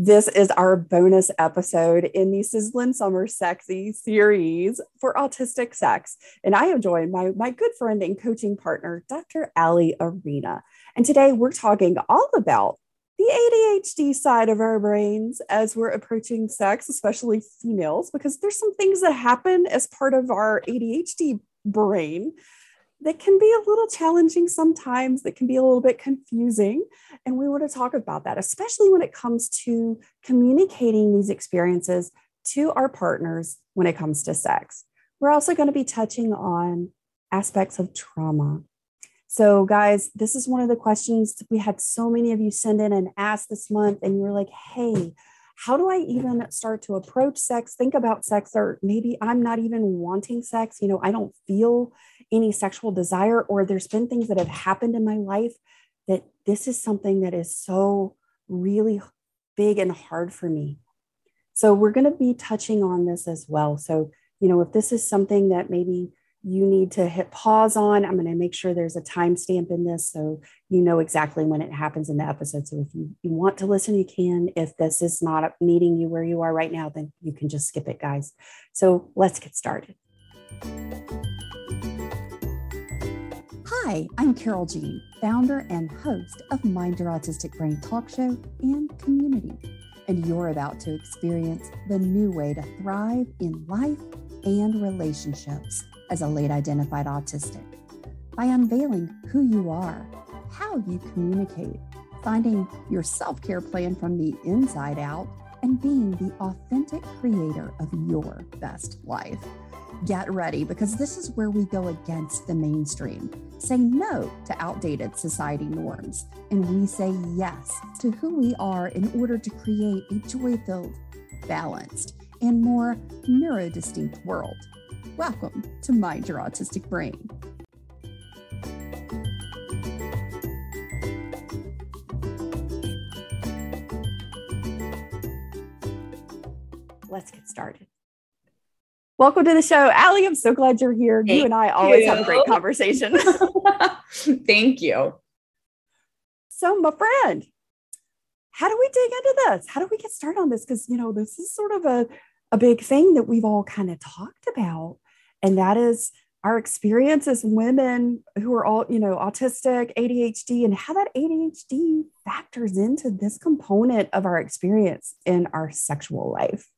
This is our bonus episode in the Sizzlin Summer Sexy series for autistic sex. And I am joined by my good friend and coaching partner, Dr. Ali Arena. And today we're talking all about the ADHD side of our brains as we're approaching sex, especially females, because there's some things that happen as part of our ADHD brain that can be a little challenging sometimes, that can be a little bit confusing. And we want to talk about that, especially when it comes to communicating these experiences to our partners when it comes to sex. We're also going to be touching on aspects of trauma. So, guys, this is one of the questions we had so many of you send in and ask this month, and you were like, hey, how do I even start to approach sex, think about sex, or maybe I'm not even wanting sex? You know, I don't feel any sexual desire, or there's been things that have happened in my life that this is something that is so really big and hard for me. So, we're going to be touching on this as well. So, you know, if this is something that maybe you need to hit pause on, I'm going to make sure there's a timestamp in this so you know exactly when it happens in the episode. So, if you, you want to listen, you can. If this is not meeting you where you are right now, then you can just skip it, guys. So, let's get started. Hi, I'm Carole Jean, founder and host of Mind Your Autistic Brain talk show and community. And you're about to experience the new way to thrive in life and relationships as a late identified autistic by unveiling who you are, how you communicate, finding your self care plan from the inside out, and being the authentic creator of your best life. Get ready because this is where we go against the mainstream, say no to outdated society norms, and we say yes to who we are in order to create a joy filled, balanced, and more neurodistinct world. Welcome to Mind Your Autistic Brain. Let's get started. Welcome to the show. Ali, I'm so glad you're here. Thank you and I always you. have a great conversation. Thank you. So, my friend, how do we dig into this? How do we get started on this? Because, you know, this is sort of a, a big thing that we've all kind of talked about. And that is our experience as women who are all, you know, autistic, ADHD, and how that ADHD factors into this component of our experience in our sexual life.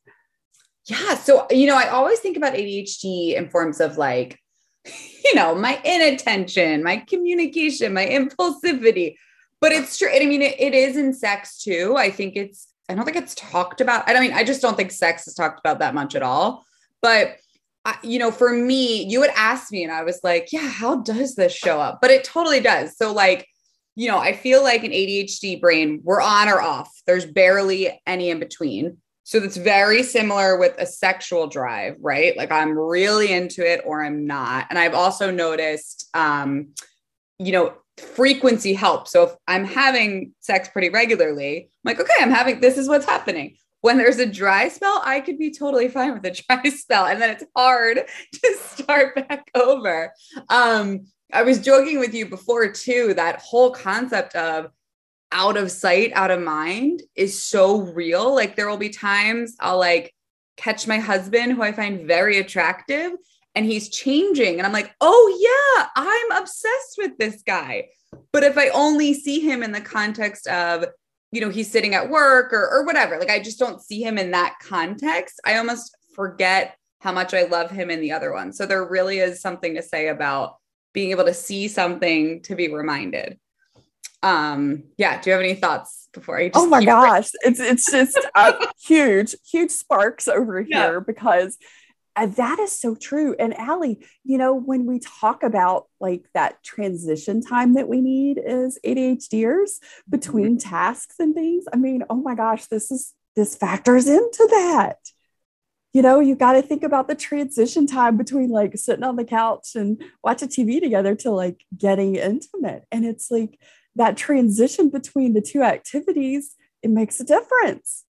Yeah. So, you know, I always think about ADHD in forms of like, you know, my inattention, my communication, my impulsivity. But it's true. I mean, it, it is in sex too. I think it's, I don't think it's talked about. I mean, I just don't think sex is talked about that much at all. But, I, you know, for me, you would ask me, and I was like, yeah, how does this show up? But it totally does. So, like, you know, I feel like an ADHD brain, we're on or off. There's barely any in between. So that's very similar with a sexual drive, right? Like I'm really into it or I'm not. And I've also noticed, um, you know, frequency helps. So if I'm having sex pretty regularly, I'm like, okay, I'm having this is what's happening. When there's a dry spell, I could be totally fine with a dry spell. And then it's hard to start back over. Um, I was joking with you before too, that whole concept of out of sight, out of mind is so real. Like there will be times I'll like catch my husband who I find very attractive and he's changing and I'm like, "Oh yeah, I'm obsessed with this guy." But if I only see him in the context of you know, he's sitting at work or or whatever, like I just don't see him in that context, I almost forget how much I love him in the other one. So there really is something to say about being able to see something to be reminded um yeah do you have any thoughts before i oh my gosh it's it's just uh, huge huge sparks over yeah. here because uh, that is so true and ali you know when we talk about like that transition time that we need as adhders between mm-hmm. tasks and things i mean oh my gosh this is this factors into that you know you got to think about the transition time between like sitting on the couch and watching tv together to like getting intimate and it's like that transition between the two activities, it makes a difference.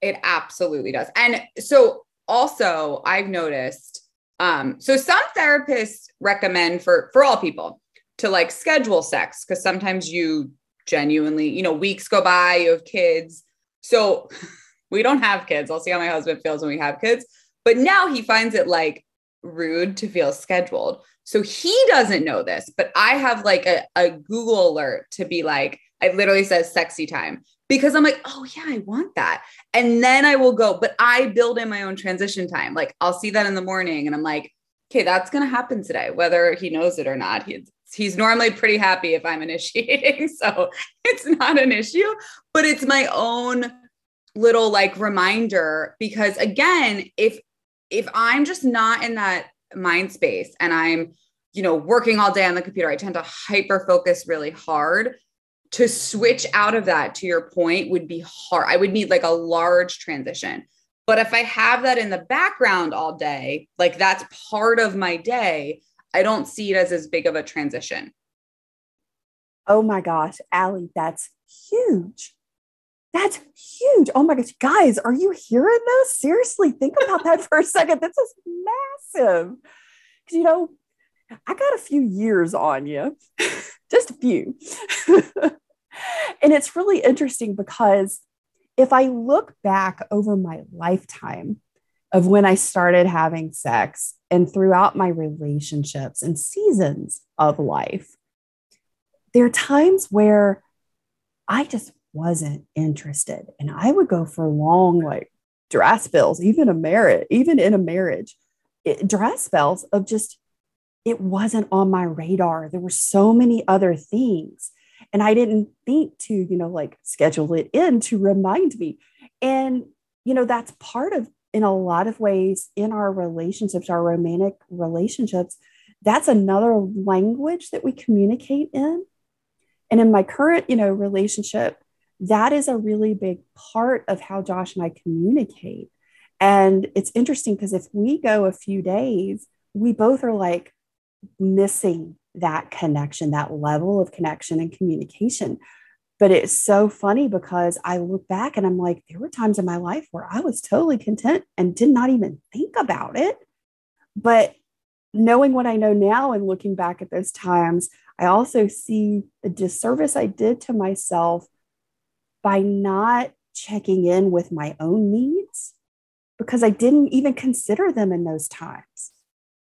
It absolutely does. And so also I've noticed um so some therapists recommend for for all people to like schedule sex because sometimes you genuinely, you know, weeks go by, you have kids. So we don't have kids. I'll see how my husband feels when we have kids. But now he finds it like rude to feel scheduled. So he doesn't know this, but I have like a, a Google alert to be like, it literally says sexy time because I'm like, oh yeah, I want that. And then I will go, but I build in my own transition time. Like I'll see that in the morning and I'm like, okay, that's going to happen today, whether he knows it or not. He's, he's normally pretty happy if I'm initiating. So it's not an issue, but it's my own little like reminder because again, if, if I'm just not in that mind space and I'm, you know, working all day on the computer, I tend to hyper focus really hard to switch out of that to your point would be hard. I would need like a large transition. But if I have that in the background all day, like that's part of my day, I don't see it as as big of a transition. Oh my gosh, Ali, that's huge. That's huge. Oh my gosh, guys, are you hearing this? Seriously, think about that for a second. This is massive. Because, you know, I got a few years on you, just a few. and it's really interesting because if I look back over my lifetime of when I started having sex and throughout my relationships and seasons of life, there are times where I just wasn't interested. And I would go for long, like dress spells, even a marriage, even in a marriage, it, dry spells of just, it wasn't on my radar. There were so many other things. And I didn't think to, you know, like schedule it in to remind me. And, you know, that's part of, in a lot of ways, in our relationships, our romantic relationships, that's another language that we communicate in. And in my current, you know, relationship, that is a really big part of how Josh and I communicate. And it's interesting because if we go a few days, we both are like missing that connection, that level of connection and communication. But it's so funny because I look back and I'm like, there were times in my life where I was totally content and did not even think about it. But knowing what I know now and looking back at those times, I also see the disservice I did to myself by not checking in with my own needs because I didn't even consider them in those times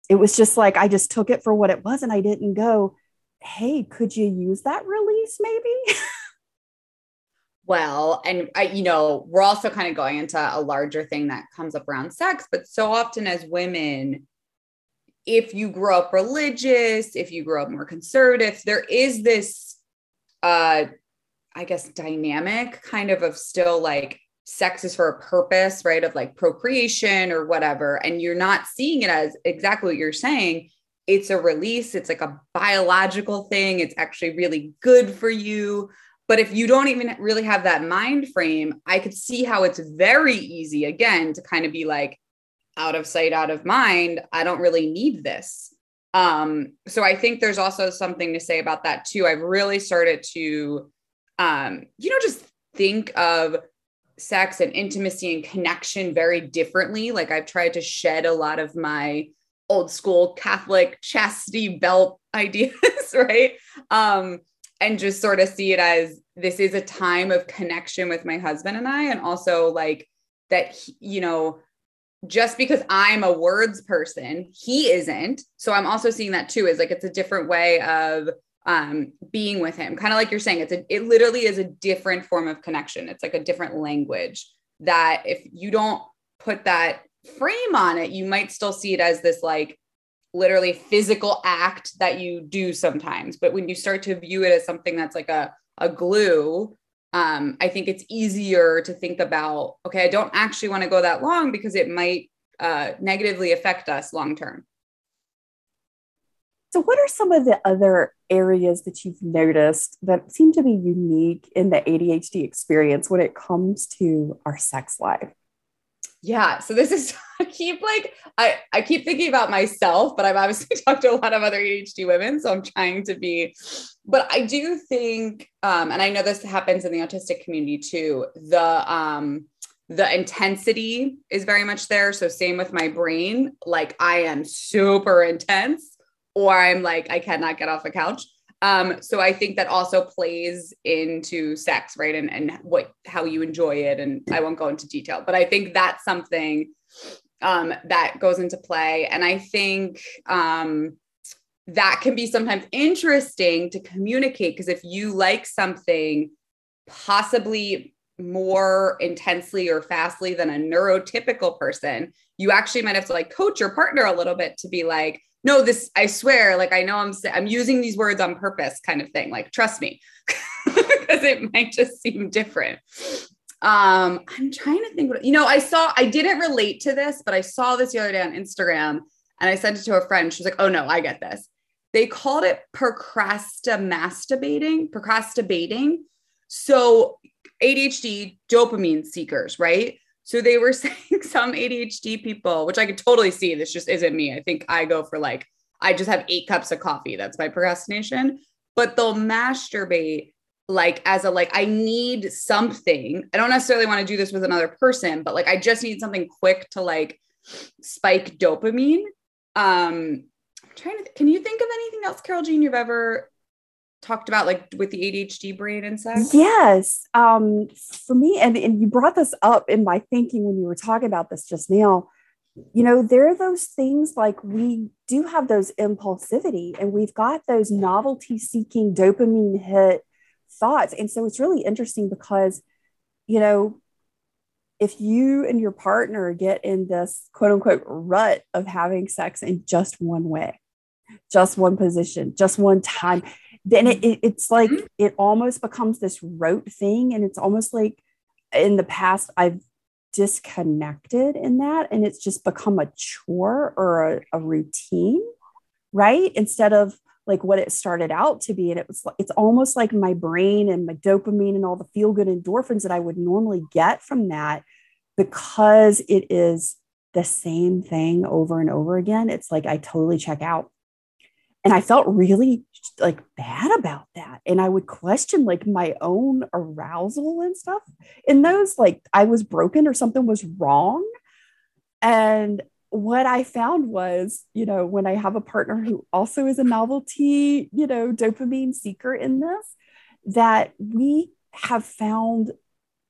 it was just like I just took it for what it was and I didn't go, hey, could you use that release maybe? well, and I, you know, we're also kind of going into a larger thing that comes up around sex, but so often as women, if you grow up religious, if you grow up more conservative, there is this uh I guess dynamic kind of of still like sex is for a purpose, right? Of like procreation or whatever. And you're not seeing it as exactly what you're saying. It's a release, it's like a biological thing. It's actually really good for you. But if you don't even really have that mind frame, I could see how it's very easy, again, to kind of be like, out of sight, out of mind. I don't really need this. Um, so I think there's also something to say about that too. I've really started to, um, you know, just think of sex and intimacy and connection very differently. Like I've tried to shed a lot of my old school Catholic chastity belt ideas, right? Um, and just sort of see it as this is a time of connection with my husband and I, and also like that, you know, just because I'm a words person, he isn't. So I'm also seeing that too, is like it's a different way of um, being with him. Kind of like you're saying, it's a, it literally is a different form of connection. It's like a different language that if you don't put that frame on it, you might still see it as this like literally physical act that you do sometimes. But when you start to view it as something that's like a, a glue, um, I think it's easier to think about, okay, I don't actually want to go that long because it might uh, negatively affect us long term. So, what are some of the other areas that you've noticed that seem to be unique in the ADHD experience when it comes to our sex life? Yeah. So this is I keep like I I keep thinking about myself, but I've obviously talked to a lot of other ADHD women, so I'm trying to be. But I do think, um, and I know this happens in the autistic community too. The um, the intensity is very much there. So same with my brain. Like I am super intense or I'm like, I cannot get off the couch. Um, so I think that also plays into sex, right? And and what how you enjoy it. And I won't go into detail, but I think that's something um, that goes into play. And I think um, that can be sometimes interesting to communicate because if you like something possibly more intensely or fastly than a neurotypical person, you actually might have to like coach your partner a little bit to be like, no, this, I swear, like I know I'm, I'm using these words on purpose kind of thing. Like, trust me, because it might just seem different. Um, I'm trying to think what, you know, I saw, I didn't relate to this, but I saw this the other day on Instagram and I sent it to a friend. She was like, oh no, I get this. They called it procrastinating, procrasturbating. So ADHD dopamine seekers, right? So they were saying some ADHD people, which I could totally see, this just isn't me. I think I go for like, I just have eight cups of coffee. That's my procrastination. But they'll masturbate like as a like I need something. I don't necessarily want to do this with another person, but like I just need something quick to like spike dopamine. Um I'm trying to can you think of anything else, Carole Jean, you've ever talked about like with the ADHD brain and sex? Yes. Um, for me, and, and you brought this up in my thinking when you were talking about this just now. You know, there are those things like we do have those impulsivity and we've got those novelty seeking dopamine hit thoughts. And so it's really interesting because, you know, if you and your partner get in this quote unquote rut of having sex in just one way, just one position, just one time, then it, it, it's like mm-hmm. it almost becomes this rote thing and it's almost like in the past i've disconnected in that and it's just become a chore or a, a routine right instead of like what it started out to be and it was it's almost like my brain and my dopamine and all the feel good endorphins that i would normally get from that because it is the same thing over and over again it's like i totally check out and i felt really like bad about that. And i would question like my own arousal and stuff in those like i was broken or something was wrong. And what i found was you know when i have a partner who also is a novelty you know dopamine seeker in this that we have found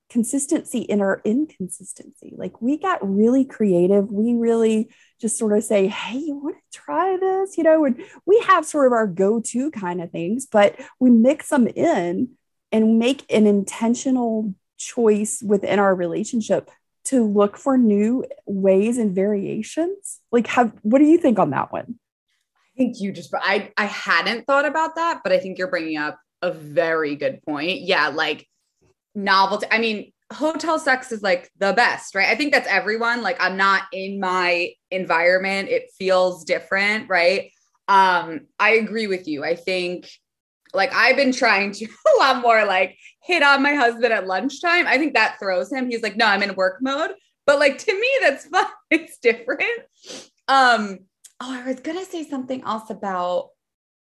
consistency in our inconsistency. Like we got really creative. We really just sort of say, hey, you want to try this? You know, and we have sort of our go to kind of things, but we mix them in and make an intentional choice within our relationship to look for new ways and variations. Like, have what do you think on that one? I think you just, I, I hadn't thought about that, but I think you're bringing up a very good point. Yeah. Like, novelty. I mean, hotel sex is like the best, right? I think that's everyone. Like I'm not in my environment. It feels different, right? Um, I agree with you. I think like I've been trying to a lot more like hit on my husband at lunchtime. I think that throws him. He's like, no, I'm in work mode. But like to me, that's fun. It's different. Um, oh, I was gonna say something else about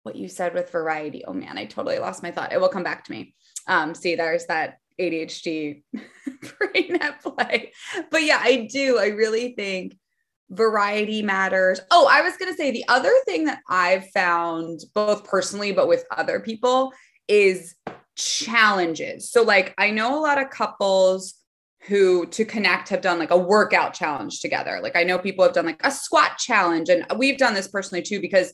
what you said with variety. Oh man, I totally lost my thought. It will come back to me. Um, see, there's that ADHD brain at play. But yeah, I do. I really think variety matters. Oh, I was going to say the other thing that I've found both personally but with other people is challenges. So like I know a lot of couples who to connect have done like a workout challenge together. Like I know people have done like a squat challenge and we've done this personally too because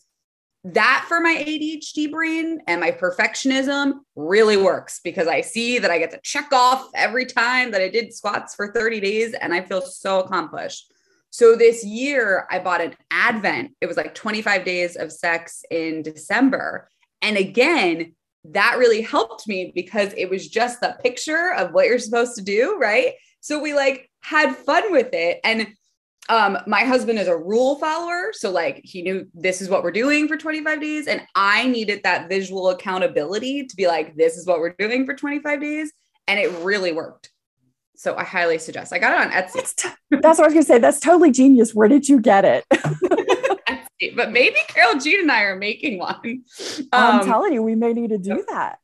that for my ADHD brain and my perfectionism really works because I see that I get to check off every time that I did squats for 30 days and I feel so accomplished. So this year I bought an Advent. It was like 25 days of sex in December. And again, that really helped me because it was just the picture of what you're supposed to do, right? So we like had fun with it and um my husband is a rule follower so like he knew this is what we're doing for 25 days and i needed that visual accountability to be like this is what we're doing for 25 days and it really worked. So i highly suggest i got it on etsy. That's, t- that's what i was gonna say that's totally genius where did you get it? But maybe carole jean and i are making one. Um, i'm telling you we may need to do that.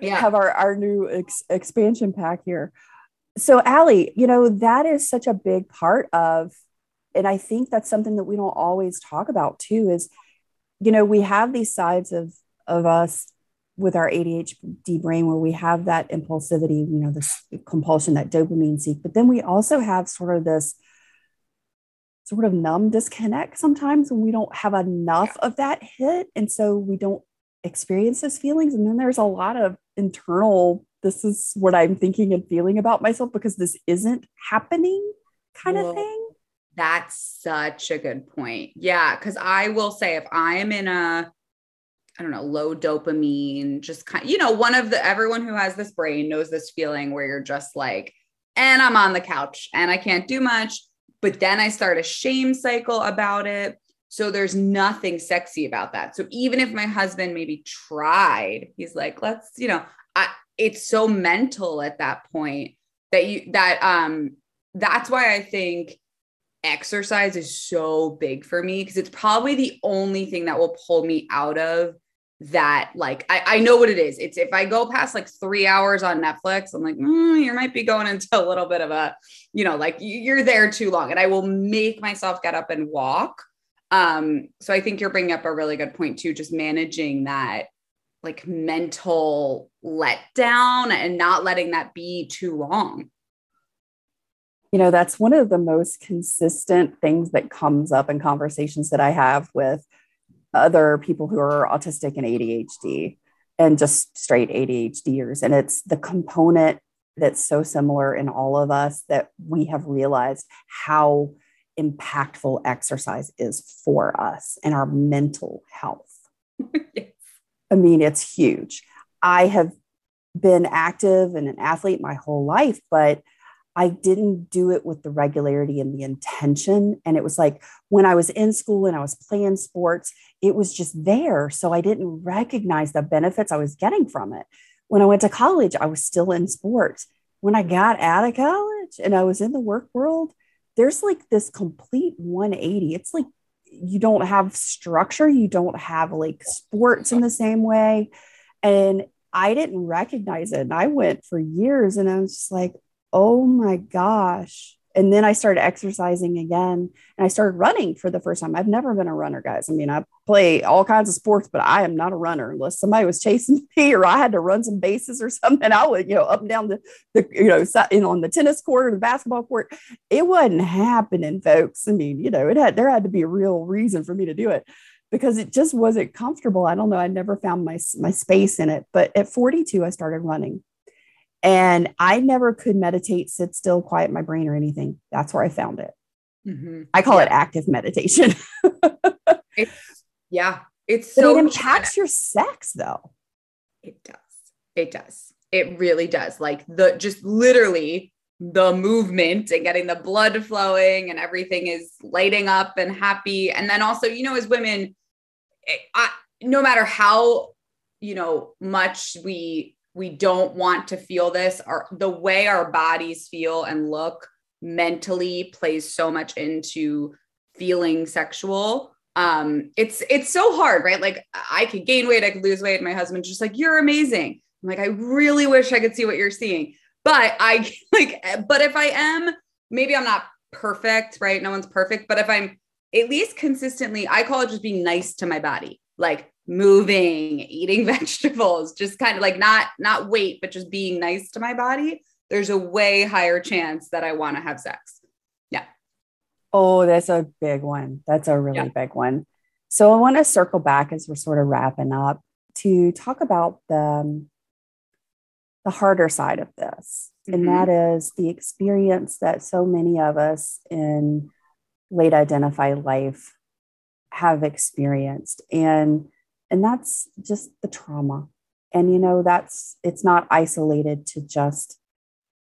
Yeah. Have our our new ex- expansion pack here. So Ali, you know, that is such a big part of and I think that's something that we don't always talk about too is, you know, we have these sides of of us with our ADHD brain where we have that impulsivity, you know, this compulsion, that dopamine seek, but then we also have sort of this sort of numb disconnect sometimes when we don't have enough of that hit. And so we don't experience those feelings. And then there's a lot of internal, this is what I'm thinking and feeling about myself because this isn't happening kind of thing. That's such a good point. Yeah. Cause I will say if I am in a, I don't know, low dopamine, just kind you know, one of the everyone who has this brain knows this feeling where you're just like, and I'm on the couch and I can't do much. But then I start a shame cycle about it. So there's nothing sexy about that. So even if my husband maybe tried, he's like, let's, you know, I, it's so mental at that point that you that um that's why I think exercise is so big for me because it's probably the only thing that will pull me out of that like I, I know what it is. It's if i go past like three hours on netflix i'm like mm, you might be going into a little bit of a you know like you're there too long and i will make myself get up and walk. Um so i think you're bringing up a really good point too just managing that like mental letdown and not letting that be too long you know that's one of the most consistent things that comes up in conversations that i have with other people who are autistic and ADHD and just straight ADHDers. And it's the component that's so similar in all of us that we have realized how impactful exercise is for us and our mental health. yes. I mean, it's huge. I have been active and an athlete my whole life, but I didn't do it with the regularity and the intention. And it was like when I was in school and I was playing sports, it was just there. So I didn't recognize the benefits I was getting from it. When I went to college, I was still in sports. When I got out of college and I was in the work world, there's like this complete 180. It's like you don't have structure, you don't have like sports in the same way. And I didn't recognize it. And I went for years and I was just like, oh my gosh. And then I started exercising again and I started running for the first time. I've never been a runner, guys. I mean, I play all kinds of sports, but I am not a runner unless somebody was chasing me or I had to run some bases or something. I would, you know, up and down the, the you know, know, on the tennis court or the basketball court. It wasn't happening, folks. I mean, you know, it had, there had to be a real reason for me to do it because it just wasn't comfortable. I don't know. I never found my, my space in it. But at 42, I started running and I never could meditate, sit still, quiet my brain or anything. That's where I found it. Mm-hmm. I call yeah. it active meditation. it, yeah. It's so but it impacts your sex though. It does. It does. It really does. Like the just literally the movement and getting the blood flowing and everything is lighting up and happy. And then also, you know, as women, it, I, no matter how, you know, much we we don't want to feel this. Or the way our bodies feel and look mentally plays so much into feeling sexual. Um it's it's so hard right? Like i could gain weight i could lose weight. My husband's just like you're amazing. I'm like i really wish i could see what you're seeing. But i like but if i am maybe i'm not perfect right? No one's perfect. But if i'm at least consistently i call it just being nice to my body. Like moving, eating vegetables, just kind of like not not weight, but just being nice to my body, there's a way higher chance that I want to have sex. Yeah. Oh, that's a big one. That's a really yeah. big one. So I want to circle back as we're sort of wrapping up to talk about the the harder side of this. Mm-hmm. And that is the experience that so many of us in late identified life have experienced. And and that's just the trauma. And you know that's it's not isolated to just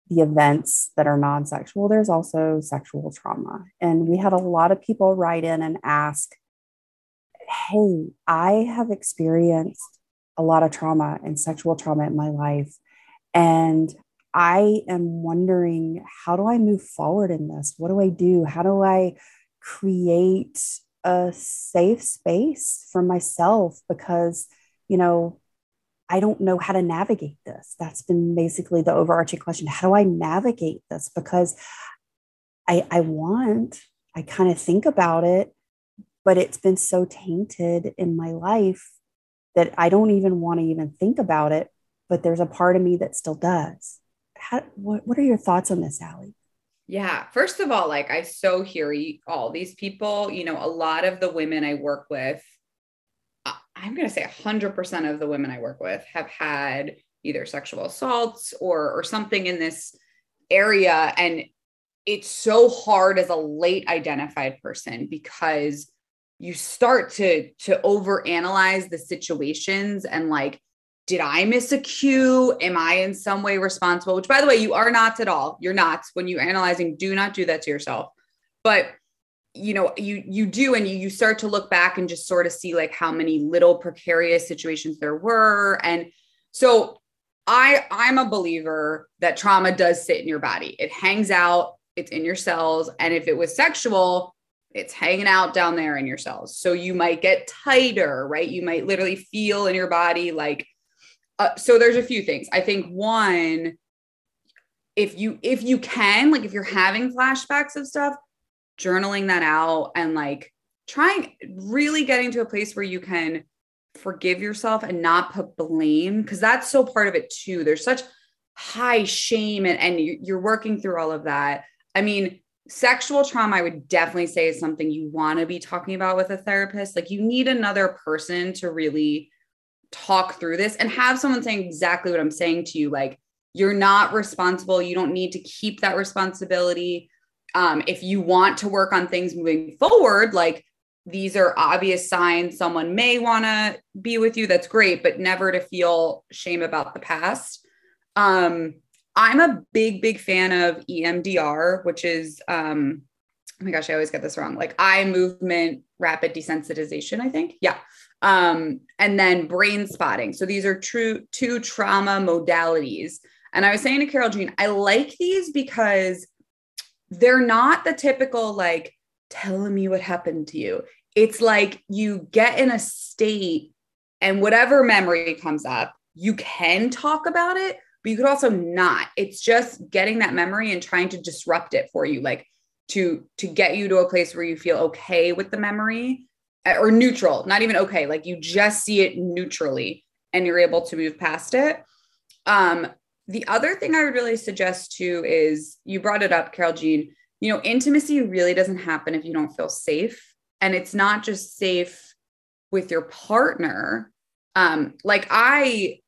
the events that are non-sexual. There's also sexual trauma. And we had a lot of people write in and ask hey i have experienced a lot of trauma and sexual trauma in my life. And i am wondering how do i move forward in this? What do i do? How do i create a safe space for myself because, you know, I don't know how to navigate this. That's been basically the overarching question. How do I navigate this? Because I, I want, I kind of think about it, but it's been so tainted in my life that I don't even want to even think about it, but there's a part of me that still does. How, what, what are your thoughts on this, Ali? Yeah. First of all, like I so hear all these people, you know, a lot of the women I work with, uh, I'm going to say 100% of the women I work with have had either sexual assaults or or something in this area and it's so hard as a late identified person because you start to to overanalyze the situations and like did i miss a cue? Am i in some way responsible? Which by the way you are not at all. You're not. When you're analyzing do not do that to yourself. But you know you you do and you, you start to look back and just sort of see like how many little precarious situations there were. And so i i'm a believer that trauma does sit in your body. It hangs out. It's in your cells. And if it was sexual it's hanging out down there in your cells. So you might get tighter, right? You might literally feel in your body like, uh, so there's a few things. I think one, if you if you can, like if you're having flashbacks of stuff, journaling that out and like trying really getting to a place where you can forgive yourself and not put blame because that's so part of it too. There's such high shame and, and you're working through all of that. I mean, sexual trauma i would definitely say is something you want to be talking about with a therapist like you need another person to really talk through this and have someone saying exactly what i'm saying to you like you're not responsible you don't need to keep that responsibility um, if you want to work on things moving forward like these are obvious signs someone may want to be with you that's great but never to feel shame about the past um, I'm a big, big fan of EMDR, which is, um, oh my gosh, I always get this wrong. Like eye movement rapid desensitization, I think. Yeah. Um, and then brain spotting. So these are true two trauma modalities. And I was saying to Carole Jean, I like these because they're not the typical like telling me what happened to you. It's like you get in a state and whatever memory comes up, you can talk about it, but you could also not. It's just getting that memory and trying to disrupt it for you, like to to get you to a place where you feel okay with the memory or neutral, not even okay, like you just see it neutrally and you're able to move past it. Um, the other thing I would really suggest too is you brought it up, Carole Jean. You know, intimacy really doesn't happen if you don't feel safe. And it's not just safe with your partner. Um, like I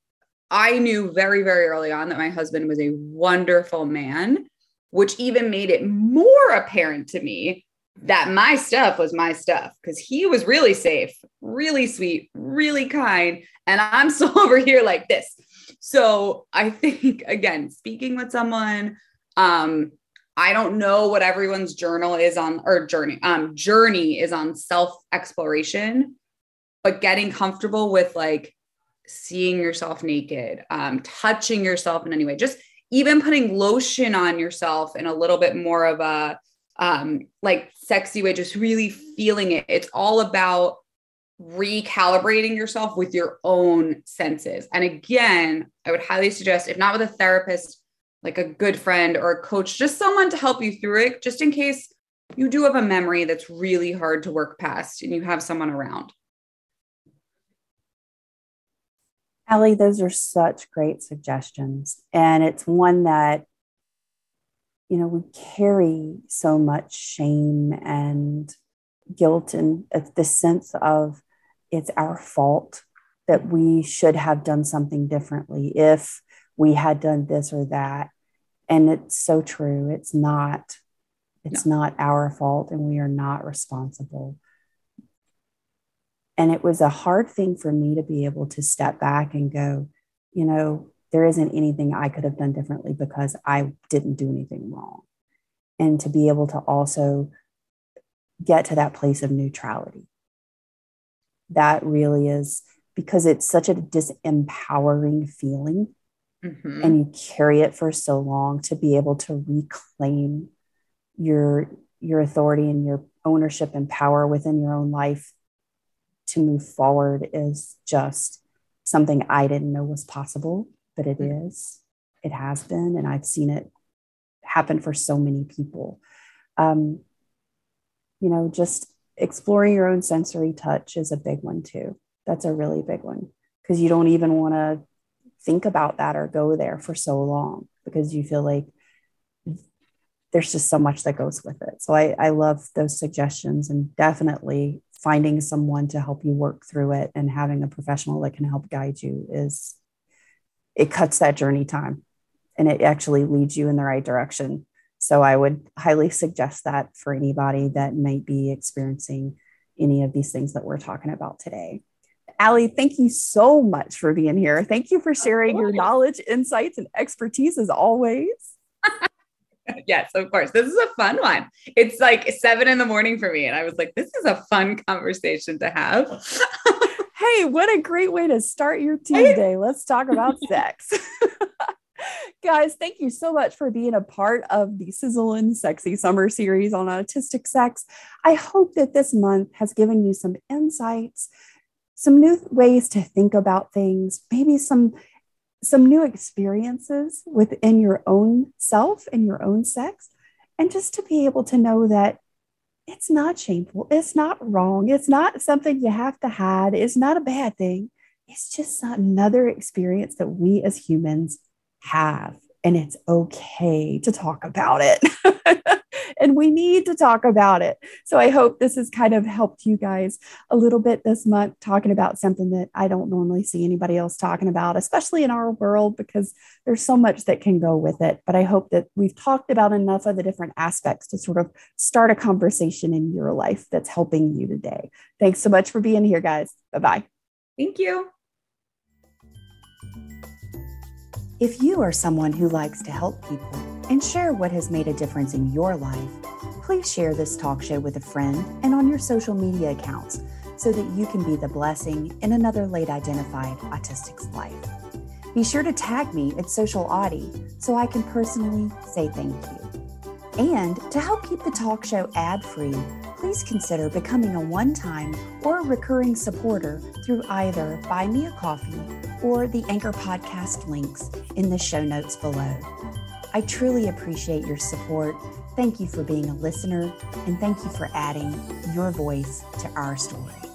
I knew very, very early on that my husband was a wonderful man, which even made it more apparent to me that my stuff was my stuff because he was really safe, really sweet, really kind. And I'm still over here like this. So I think, again, speaking with someone, um, I don't know what everyone's journal is on or journey, um, journey is on self exploration, but getting comfortable with like seeing yourself naked, um, touching yourself in any way, just even putting lotion on yourself in a little bit more of a um, like sexy way, just really feeling it. It's all about recalibrating yourself with your own senses. And again, I would highly suggest, if not with a therapist, like a good friend or a coach, just someone to help you through it, just in case you do have a memory that's really hard to work past and you have someone around. Ali, those are such great suggestions. And it's one that, you know, we carry so much shame and guilt and the sense of it's our fault that we should have done something differently if we had done this or that. And it's so true. It's not, it's no. not our fault and we are not responsible. And it was a hard thing for me to be able to step back and go, you know, there isn't anything I could have done differently because I didn't do anything wrong. And to be able to also get to that place of neutrality. That really is because it's such a disempowering feeling. Mm-hmm. And you carry it for so long to be able to reclaim your your authority and your ownership and power within your own life to move forward is just something I didn't know was possible, but it mm-hmm. It has been, and I've seen it happen for so many people. Um, you know, just exploring your own sensory touch is a big one too. That's a really big one because you don't even want to think about that or go there for so long because you feel like there's just so much that goes with it. So I, I love those suggestions and definitely finding someone to help you work through it and having a professional that can help guide you is it cuts that journey time and it actually leads you in the right direction. So I would highly suggest that for anybody that might be experiencing any of these things that we're talking about today. Ali, thank you so much for being here. Thank you for sharing your knowledge, insights, and expertise as always. yes, of course. This is a fun one. It's like seven in the morning for me. And I was like, this is a fun conversation to have. hey, what a great way to start your Tuesday. Let's talk about sex. Guys, thank you so much for being a part of the Sizzle and Sexy Summer series on autistic sex. I hope that this month has given you some insights, some new ways to think about things, maybe some some new experiences within your own self and your own sex, and just to be able to know that it's not shameful, it's not wrong, it's not something you have to hide, it's not a bad thing. It's just another experience that we as humans have, and it's okay to talk about it. and we need to talk about it. So I hope this has kind of helped you guys a little bit this month talking about something that I don't normally see anybody else talking about, especially in our world, because there's so much that can go with it. But I hope that we've talked about enough of the different aspects to sort of start a conversation in your life that's helping you today. Thanks so much for being here, guys. Bye bye. Thank you. If you are someone who likes to help people and share what has made a difference in your life, please share this talk show with a friend and on your social media accounts so that you can be the blessing in another late identified autistic's life. Be sure to tag me at Social Autie so I can personally say thank you. And to help keep the talk show ad free, please consider becoming a one time or recurring supporter through either Buy Me a Coffee or the Anchor Podcast links in the show notes below. I truly appreciate your support. Thank you for being a listener, and thank you for adding your voice to our story.